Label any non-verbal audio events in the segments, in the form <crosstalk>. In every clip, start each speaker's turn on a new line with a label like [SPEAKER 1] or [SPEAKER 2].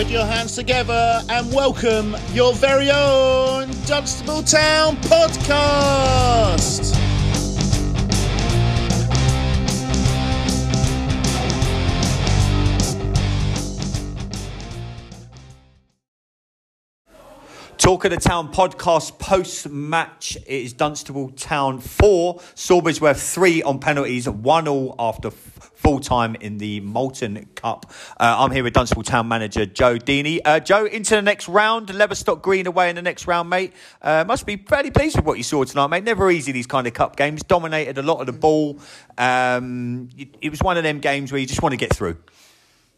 [SPEAKER 1] Put your hands together and welcome your very own Dunstable Town podcast.
[SPEAKER 2] Talk of the Town podcast post match. It is Dunstable Town 4, Sawbridgeworth 3 on penalties, 1 all after f- full time in the Molten Cup. Uh, I'm here with Dunstable Town manager Joe Deeney. Uh, Joe, into the next round, Leverstock Green away in the next round, mate. Uh, must be fairly pleased with what you saw tonight, mate. Never easy, these kind of cup games. Dominated a lot of the ball. Um, it, it was one of them games where you just want to get through.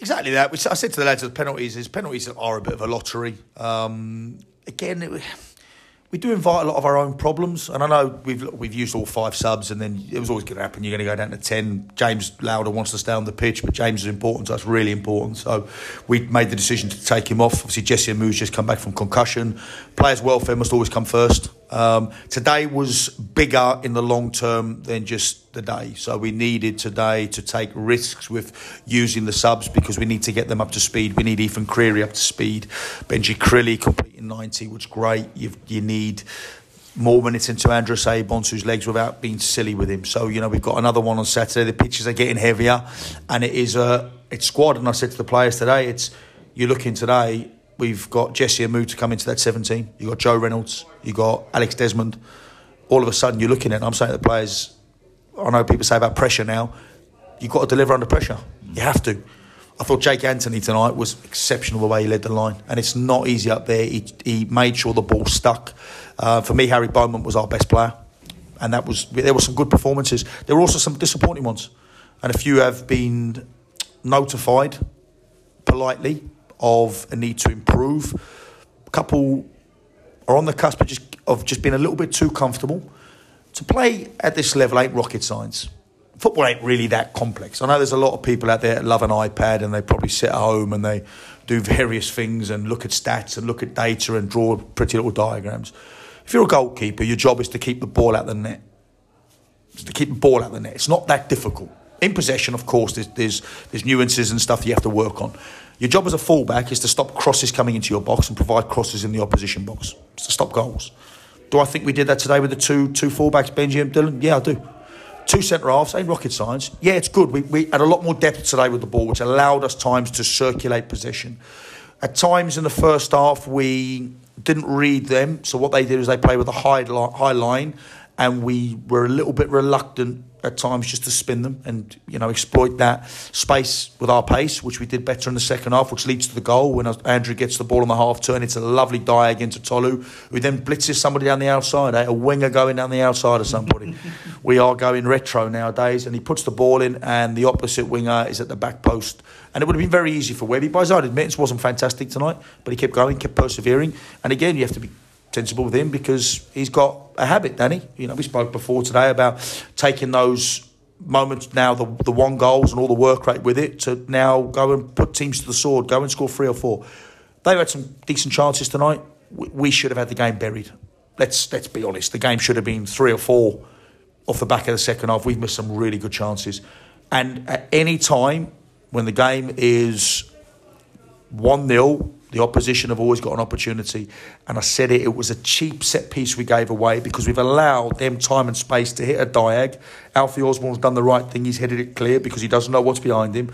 [SPEAKER 3] Exactly that. I said to the lads, the penalties is penalties are a bit of a lottery. Um, again, it, we do invite a lot of our own problems, and I know we've we've used all five subs, and then it was always going to happen. You're going to go down to ten. James Lauder wants to stay on the pitch, but James is important us, really important. So we made the decision to take him off. Obviously, Jesse Amou's just come back from concussion. Players' welfare must always come first. Um, today was bigger in the long term than just the day. So we needed today to take risks with using the subs because we need to get them up to speed. We need Ethan Creary up to speed. Benji Crilly completing 90 was great. you you need more minutes into Andros Abons, whose legs without being silly with him. So, you know, we've got another one on Saturday. The pitches are getting heavier and it is a it's squad. And I said to the players today, it's you're looking today, we've got Jesse Amou to come into that 17. You've got Joe Reynolds, you've got Alex Desmond. All of a sudden you're looking at I'm saying to the players, I know people say about pressure now, you've got to deliver under pressure. You have to. I thought Jake Anthony tonight was exceptional the way he led the line, and it's not easy up there. He, he made sure the ball stuck. Uh, for me, Harry Bowman was our best player, and that was there were some good performances. There were also some disappointing ones, and a few have been notified politely of a need to improve. A couple are on the cusp of just, of just being a little bit too comfortable. To play at this level ain't rocket science. Football ain't really that complex. I know there's a lot of people out there that love an iPad and they probably sit at home and they do various things and look at stats and look at data and draw pretty little diagrams. If you're a goalkeeper, your job is to keep the ball out the net. It's to keep the ball out the net. It's not that difficult. In possession, of course, there's, there's, there's nuances and stuff you have to work on. Your job as a fullback is to stop crosses coming into your box and provide crosses in the opposition box. To stop goals. Do I think we did that today with the two two fullbacks, Benji and Dylan? Yeah, I do. Two centre halves, ain't rocket science. Yeah, it's good. We, we had a lot more depth today with the ball, which allowed us times to circulate possession. At times in the first half, we didn't read them. So what they did is they played with a high, high line, and we were a little bit reluctant at times just to spin them and you know exploit that space with our pace, which we did better in the second half, which leads to the goal when Andrew gets the ball on the half turn. It's a lovely diag into Tolu, who then blitzes somebody down the outside. Eh? A winger going down the outside of somebody. <laughs> we are going retro nowadays, and he puts the ball in, and the opposite winger is at the back post. And it would have been very easy for Webby. By his own admittance, wasn't fantastic tonight, but he kept going, kept persevering. And again, you have to be sensible with him because he's got a habit, Danny. You know, we spoke before today about taking those moments now, the, the one goals and all the work rate with it, to now go and put teams to the sword, go and score three or four. They've had some decent chances tonight. We, should have had the game buried. Let's let's be honest. The game should have been three or four off the back of the second half. We've missed some really good chances. And at any time when the game is 1 0, the opposition have always got an opportunity. And I said it, it was a cheap set piece we gave away because we've allowed them time and space to hit a diag. Alfie Osborne's done the right thing. He's headed it clear because he doesn't know what's behind him.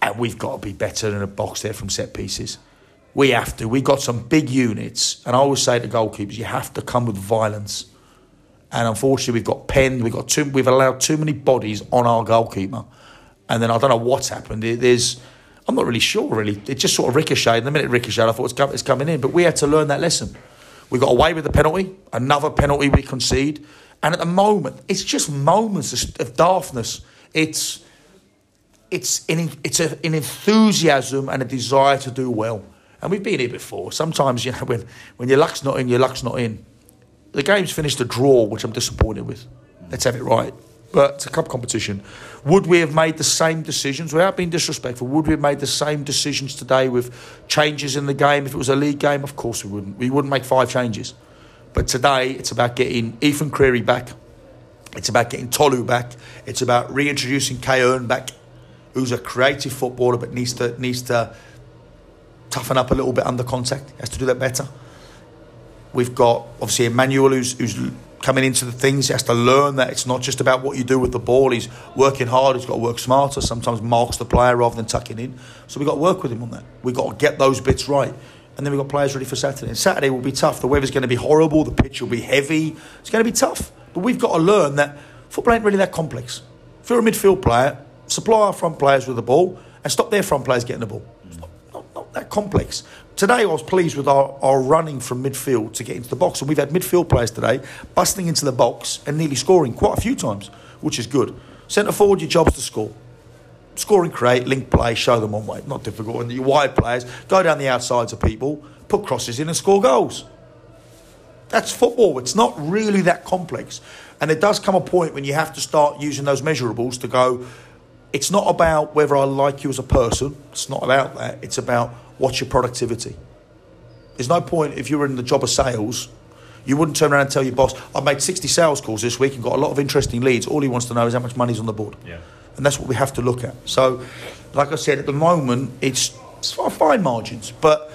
[SPEAKER 3] And we've got to be better than a box there from set pieces. We have to. We've got some big units. And I always say to goalkeepers, you have to come with violence. And unfortunately, we've got penned. We've got too. We've allowed too many bodies on our goalkeeper. And then I don't know what's happened. There's I'm not really sure, really. It just sort of ricocheted. The minute it ricocheted, I thought it's, it's coming in. But we had to learn that lesson. We got away with the penalty, another penalty we concede. And at the moment, it's just moments of daftness. It's it's an, it's a, an enthusiasm and a desire to do well. And we've been here before. Sometimes, you know, when, when your luck's not in, your luck's not in. The game's finished a draw, which I'm disappointed with. Let's have it right but it's a cup competition. Would we have made the same decisions without being disrespectful? Would we have made the same decisions today with changes in the game if it was a league game? Of course we wouldn't. We wouldn't make five changes. But today it's about getting Ethan Creary back. It's about getting Tolu back. It's about reintroducing Kayon back, who's a creative footballer but needs to needs to toughen up a little bit under contact. He has to do that better. We've got obviously Emmanuel who's, who's coming into the things. He has to learn that it's not just about what you do with the ball. He's working hard. He's got to work smarter. Sometimes marks the player rather than tucking in. So we've got to work with him on that. We've got to get those bits right. And then we've got players ready for Saturday. And Saturday will be tough. The weather's going to be horrible. The pitch will be heavy. It's going to be tough. But we've got to learn that football ain't really that complex. If you're a midfield player, supply our front players with the ball and stop their front players getting the ball. Not, not, not that complex. Today, I was pleased with our, our running from midfield to get into the box. And we've had midfield players today busting into the box and nearly scoring quite a few times, which is good. Centre forward, your job's to score. Score and create, link play, show them one way. Not difficult. And your wide players, go down the outsides of people, put crosses in and score goals. That's football. It's not really that complex. And there does come a point when you have to start using those measurables to go, it's not about whether I like you as a person. It's not about that. It's about what's your productivity. There's no point if you were in the job of sales, you wouldn't turn around and tell your boss, I've made 60 sales calls this week and got a lot of interesting leads. All he wants to know is how much money's on the board.
[SPEAKER 2] Yeah.
[SPEAKER 3] And that's what we have to look at. So, like I said, at the moment, it's, it's fine margins, but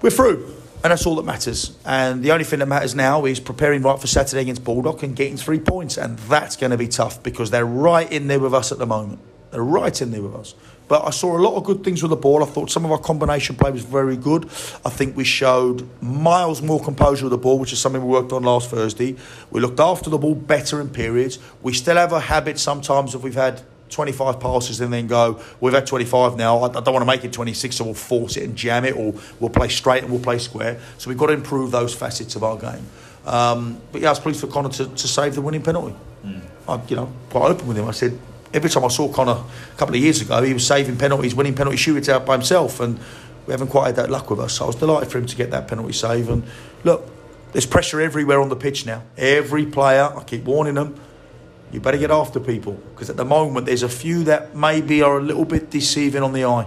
[SPEAKER 3] we're through. And that's all that matters. And the only thing that matters now is preparing right for Saturday against Baldock and getting three points. And that's going to be tough because they're right in there with us at the moment. They're right in there with us. But I saw a lot of good things with the ball. I thought some of our combination play was very good. I think we showed miles more composure with the ball, which is something we worked on last Thursday. We looked after the ball better in periods. We still have a habit sometimes if we've had 25 passes and then go, we've had 25 now, I, don't want to make it 26, so we'll force it and jam it, or we'll play straight and we'll play square. So we've got to improve those facets of our game. Um, but yeah, I was pleased for Connor to, to save the winning penalty. Mm. I, you know, quite open with him. I said, every time I saw Connor a couple of years ago, he was saving penalties, winning penalty shootouts out by himself, and we haven't quite had that luck with us. So I was delighted for him to get that penalty save. And look, there's pressure everywhere on the pitch now. Every player, I keep warning them, you better get after people because at the moment there's a few that maybe are a little bit deceiving on the eye.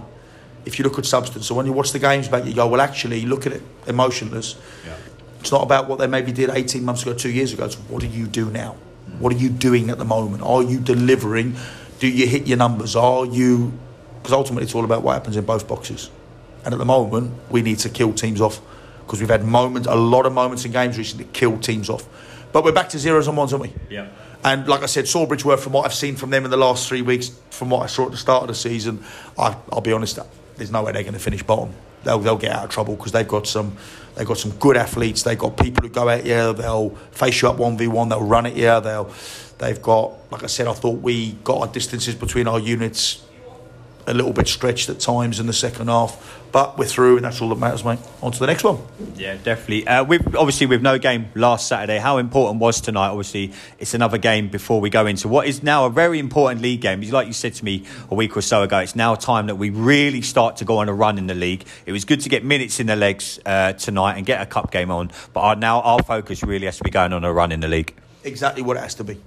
[SPEAKER 3] If you look at substance, so when you watch the games back, you go, well, actually, look at it, emotionless. Yeah. It's not about what they maybe did 18 months ago, two years ago. It's what do you do now? What are you doing at the moment? Are you delivering? Do you hit your numbers? Are you? Because ultimately, it's all about what happens in both boxes. And at the moment, we need to kill teams off because we've had moments, a lot of moments in games recently, to kill teams off. But we're back to zeros and ones, aren't we?
[SPEAKER 2] Yeah.
[SPEAKER 3] And like I said, Sawbridgeworth, from what I've seen from them in the last three weeks, from what I saw at the start of the season, I, will be honest, there's no way they're going to finish bottom. They'll, they'll get out of trouble because they've got some they've got some good athletes. They've got people who go out here. They'll face you up one v one. They'll run it here. They'll they've got like I said. I thought we got our distances between our units a little bit stretched at times in the second half. But we're through, and that's all that matters, mate. On to the next one.
[SPEAKER 2] Yeah, definitely. Uh, with obviously with no game last Saturday, how important was tonight? Obviously, it's another game before we go into what is now a very important league game. Like you said to me a week or so ago, it's now time that we really start to go on a run in the league. It was good to get minutes in the legs uh, tonight and get a cup game on, but our, now our focus really has to be going on a run in the league.
[SPEAKER 3] Exactly what it has to be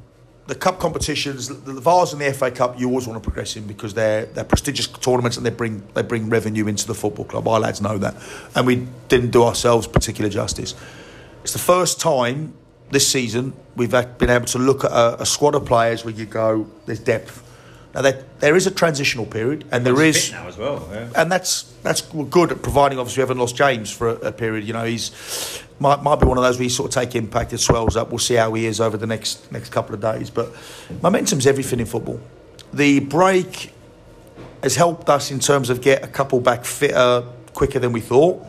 [SPEAKER 3] the cup competitions, the, the Vase and the FA Cup, you always want to progress in because they're they're prestigious tournaments and they bring they bring revenue into the football club. Our lads know that, and we didn't do ourselves particular justice. It's the first time this season we've been able to look at a, a squad of players where you go, there's depth. Now there, there is a transitional period, and there is
[SPEAKER 2] now as well, yeah.
[SPEAKER 3] and that's that's good at providing. Obviously, we haven't lost James for a, a period. You know, he's might, might be one of those where you sort of take impact, it swells up. We'll see how he is over the next next couple of days. But momentum's everything in football. The break has helped us in terms of get a couple back fitter quicker than we thought,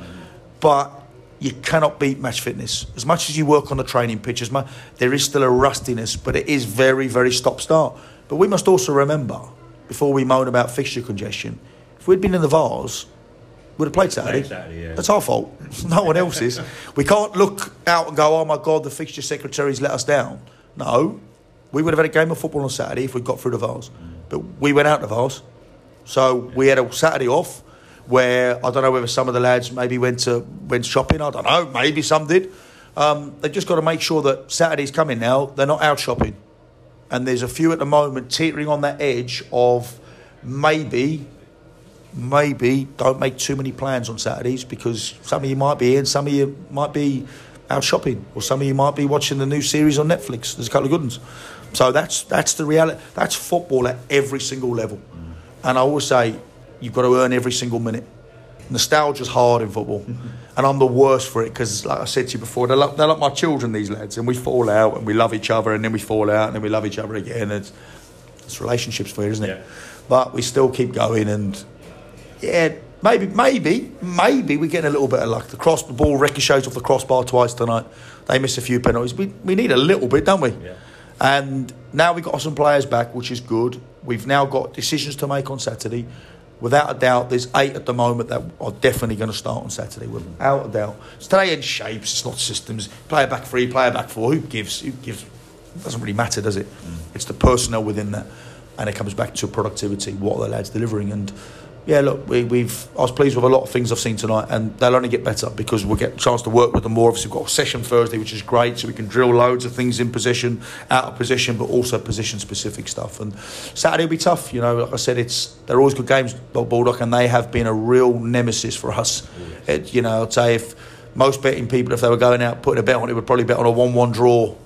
[SPEAKER 3] but you cannot beat match fitness. As much as you work on the training pitch, as much, there is still a rustiness, but it is very, very stop start. But we must also remember, before we moan about fixture congestion, if we'd been in the Vase, we'd have played Saturday.
[SPEAKER 2] Played Saturday yeah.
[SPEAKER 3] That's our fault. <laughs> No one else's. we can't look out and go, oh my God, the fixture secretary's let us down. No, we would have had a game of football on Saturday if we'd got through the Vase. Mm. But we went out of the Vase. So yeah. we had a Saturday off where I don't know whether some of the lads maybe went to went shopping. I don't know. Maybe some did. Um, they've just got to make sure that Saturday's coming now. They're not out shopping. And there's a few at the moment teetering on that edge of maybe maybe don't make too many plans on Saturdays because some of you might be in, some of you might be out shopping, or some of you might be watching the new series on Netflix. There's a couple of good ones. So that's that's the reality. That's football at every single level. Mm. And I always say you've got to earn every single minute. nostalgia's hard in football, and I'm the worst for it because, like I said to you before, they're like, they're like my children. These lads, and we fall out and we love each other, and then we fall out and then we love each other again. It's, it's relationships for you, isn't it?
[SPEAKER 2] Yeah.
[SPEAKER 3] But we still keep going, and yeah, maybe, maybe, maybe we get a little bit of luck. The cross, the ball ricochets off the crossbar twice tonight. They miss a few penalties. We we need a little bit, don't we?
[SPEAKER 2] Yeah.
[SPEAKER 3] And now we've got some players back, which is good. We've now got decisions to make on Saturday. Without a doubt, there's eight at the moment that are definitely going to start on Saturday. Without a doubt. So today in shapes, it's not systems. Player back three, player back four. Who gives? Who gives? It doesn't really matter, does it? Mm. It's the personnel within that, and it comes back to productivity. What are the lads delivering? And yeah, look, we, we've. I was pleased with a lot of things I've seen tonight, and they'll only get better because we'll get a chance to work with them more. Obviously, we've got a session Thursday, which is great, so we can drill loads of things in position, out of position, but also position specific stuff. And Saturday will be tough. You know, like I said, it's they're always good games, Baldock, and they have been a real nemesis for us. It, you know, I'd say if most betting people, if they were going out putting a bet on it, would probably bet on a one-one draw.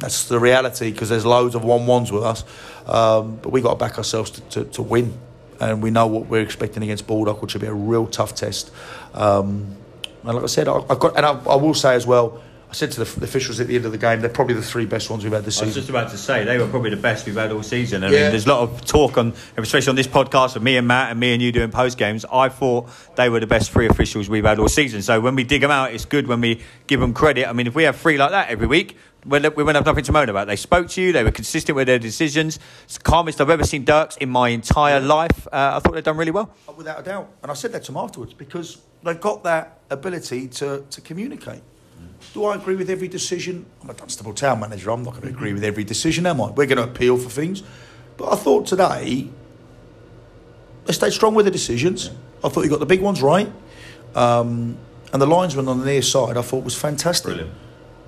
[SPEAKER 3] That's the reality because there's loads of one-ones with us, um, but we got to back ourselves to, to, to win and we know what we're expecting against Baldock, which will be a real tough test. Um, and like I said, I, I've got, and I, I will say as well, I said to the, the officials at the end of the game, they're probably the three best ones we've had this season.
[SPEAKER 2] I was just about to say they were probably the best we've had all season. I
[SPEAKER 3] Yeah.
[SPEAKER 2] mean, there's a lot of talk on, especially on this podcast, of me and Matt and me and you doing post games. I thought they were the best three officials we've had all season. So when we dig them out, it's good when we give them credit. I mean, if we have three like that every week, we we won't have nothing to moan about. They spoke to you. They were consistent with their decisions. It's the calmest I've ever seen Dirks in my entire life. Uh, I thought they'd done really well.
[SPEAKER 3] Without a doubt. And I said that to them afterwards because they've got that ability to, to communicate. Do I agree with every decision? I'm a Dunstable town manager. I'm not going to agree with every decision, am I? We're going to appeal for things. But I thought today, they stayed strong with the decisions. I thought you got the big ones right. Um, and the linesman on the near side, I thought was fantastic.
[SPEAKER 2] Brilliant.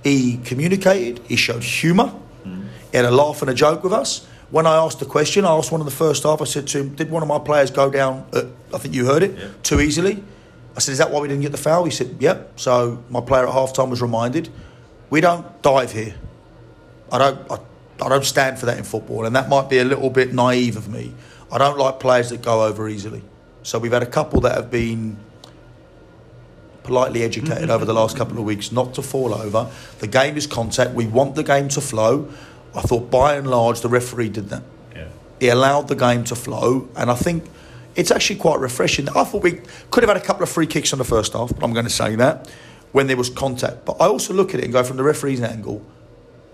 [SPEAKER 3] He communicated, he showed humour, he had a laugh and a joke with us. When I asked the question, I asked one of the first half, I said to him, Did one of my players go down, I think you heard it,
[SPEAKER 2] Yeah.
[SPEAKER 3] too easily? I said, Is that why we didn't get the foul? He said, Yep. So my player at half time was reminded, We don't dive here. I don't, I, I don't stand for that in football, and that might be a little bit naive of me. I don't like players that go over easily. So we've had a couple that have been politely educated over the last couple of weeks not to fall over. The game is contact. We want the game to flow. I thought by and large the referee did that.
[SPEAKER 2] Yeah.
[SPEAKER 3] He allowed the game to flow, and I think it's actually quite refreshing. I thought we could have had a couple of free kicks in the first half, but I'm going to say that when there was contact. But I also look at it and go from the referee's angle,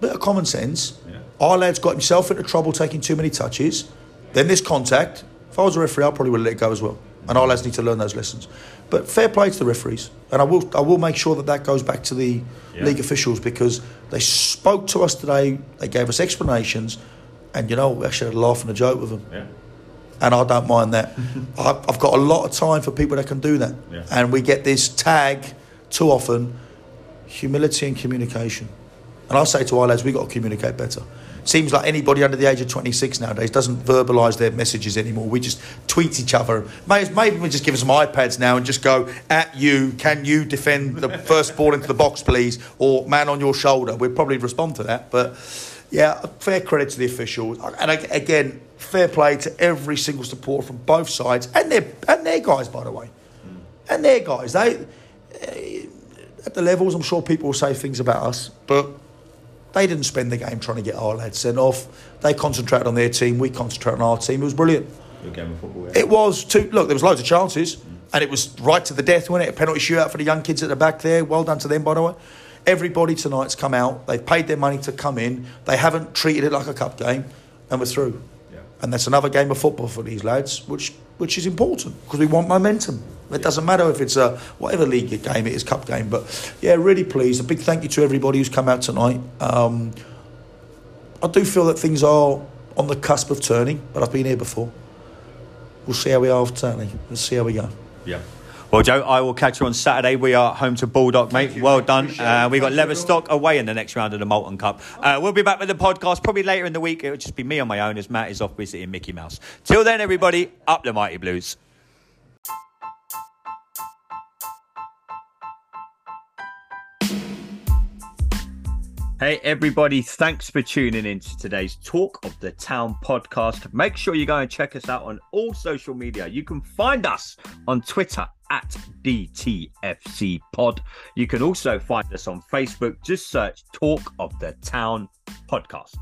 [SPEAKER 3] bit of common sense.
[SPEAKER 2] Yeah.
[SPEAKER 3] Our lad's got himself into trouble taking too many touches. Then this contact. If I was a referee, I probably would have let it go as well. And our lads need to learn those lessons. But fair play to the referees, and I will I will make sure that that goes back to the
[SPEAKER 2] Yeah.
[SPEAKER 3] league officials because they spoke to us today. They gave us explanations, and you know we actually had a laugh and a joke with them
[SPEAKER 2] Yeah.
[SPEAKER 3] and I don't mind that. <laughs> I've, I've got a lot of time for people that can do that,
[SPEAKER 2] Yeah.
[SPEAKER 3] and we get this tag too often: humility and communication. And I say to our lads, we've got to communicate better. Seems like anybody under the age of 26 nowadays doesn't verbalise their messages anymore. We just tweet each other. Maybe we just give us some iPads now and just go at you. Can you defend the first ball into the box, please? Or man on your shoulder. We'd probably respond to that. But yeah, fair credit to the officials. And again, fair play to every single supporter from both sides and their and their guys, by the way, and their guys. They eh, at the levels, I'm sure people will say things about us, but they didn't spend the game trying to get our lads sent off. They concentrated on their team. We concentrated on our team. It was brilliant.
[SPEAKER 2] Good game of football. Yeah.
[SPEAKER 3] It was too. Look, there was loads of chances, and it was right to the death, wasn't it? A penalty shootout for the young kids at the back there. Well done to them, by the way. Everybody tonight's come out. They've paid their money to come in. They haven't treated it like a cup game, and we're through.
[SPEAKER 2] Yeah.
[SPEAKER 3] And that's another game of football for these lads, which which is important because we want momentum. It doesn't matter if it's a whatever league game it is, cup game. But yeah, really pleased. A big thank you to everybody who's come out tonight. Um, I do feel that things are on the cusp of turning, but I've been here before. We'll see how we are turning. Let's see how we go.
[SPEAKER 2] Yeah. Well, Joe, I will catch you on Saturday. We are home to Baldock, mate. Well done. Uh, we got Leverstock away in the next round of the Molten Cup. Uh, we'll be back with the podcast probably later in the week. It'll just be me on my own as Matt is off visiting Mickey Mouse. Till then, everybody, up the Mighty Blues. Hey, everybody, thanks for tuning in to today's Talk of the Town podcast. Make sure you go and check us out on all social media. You can find us on Twitter at DTFC Pod. You can also find us on Facebook. Just search Talk of the Town Podcast.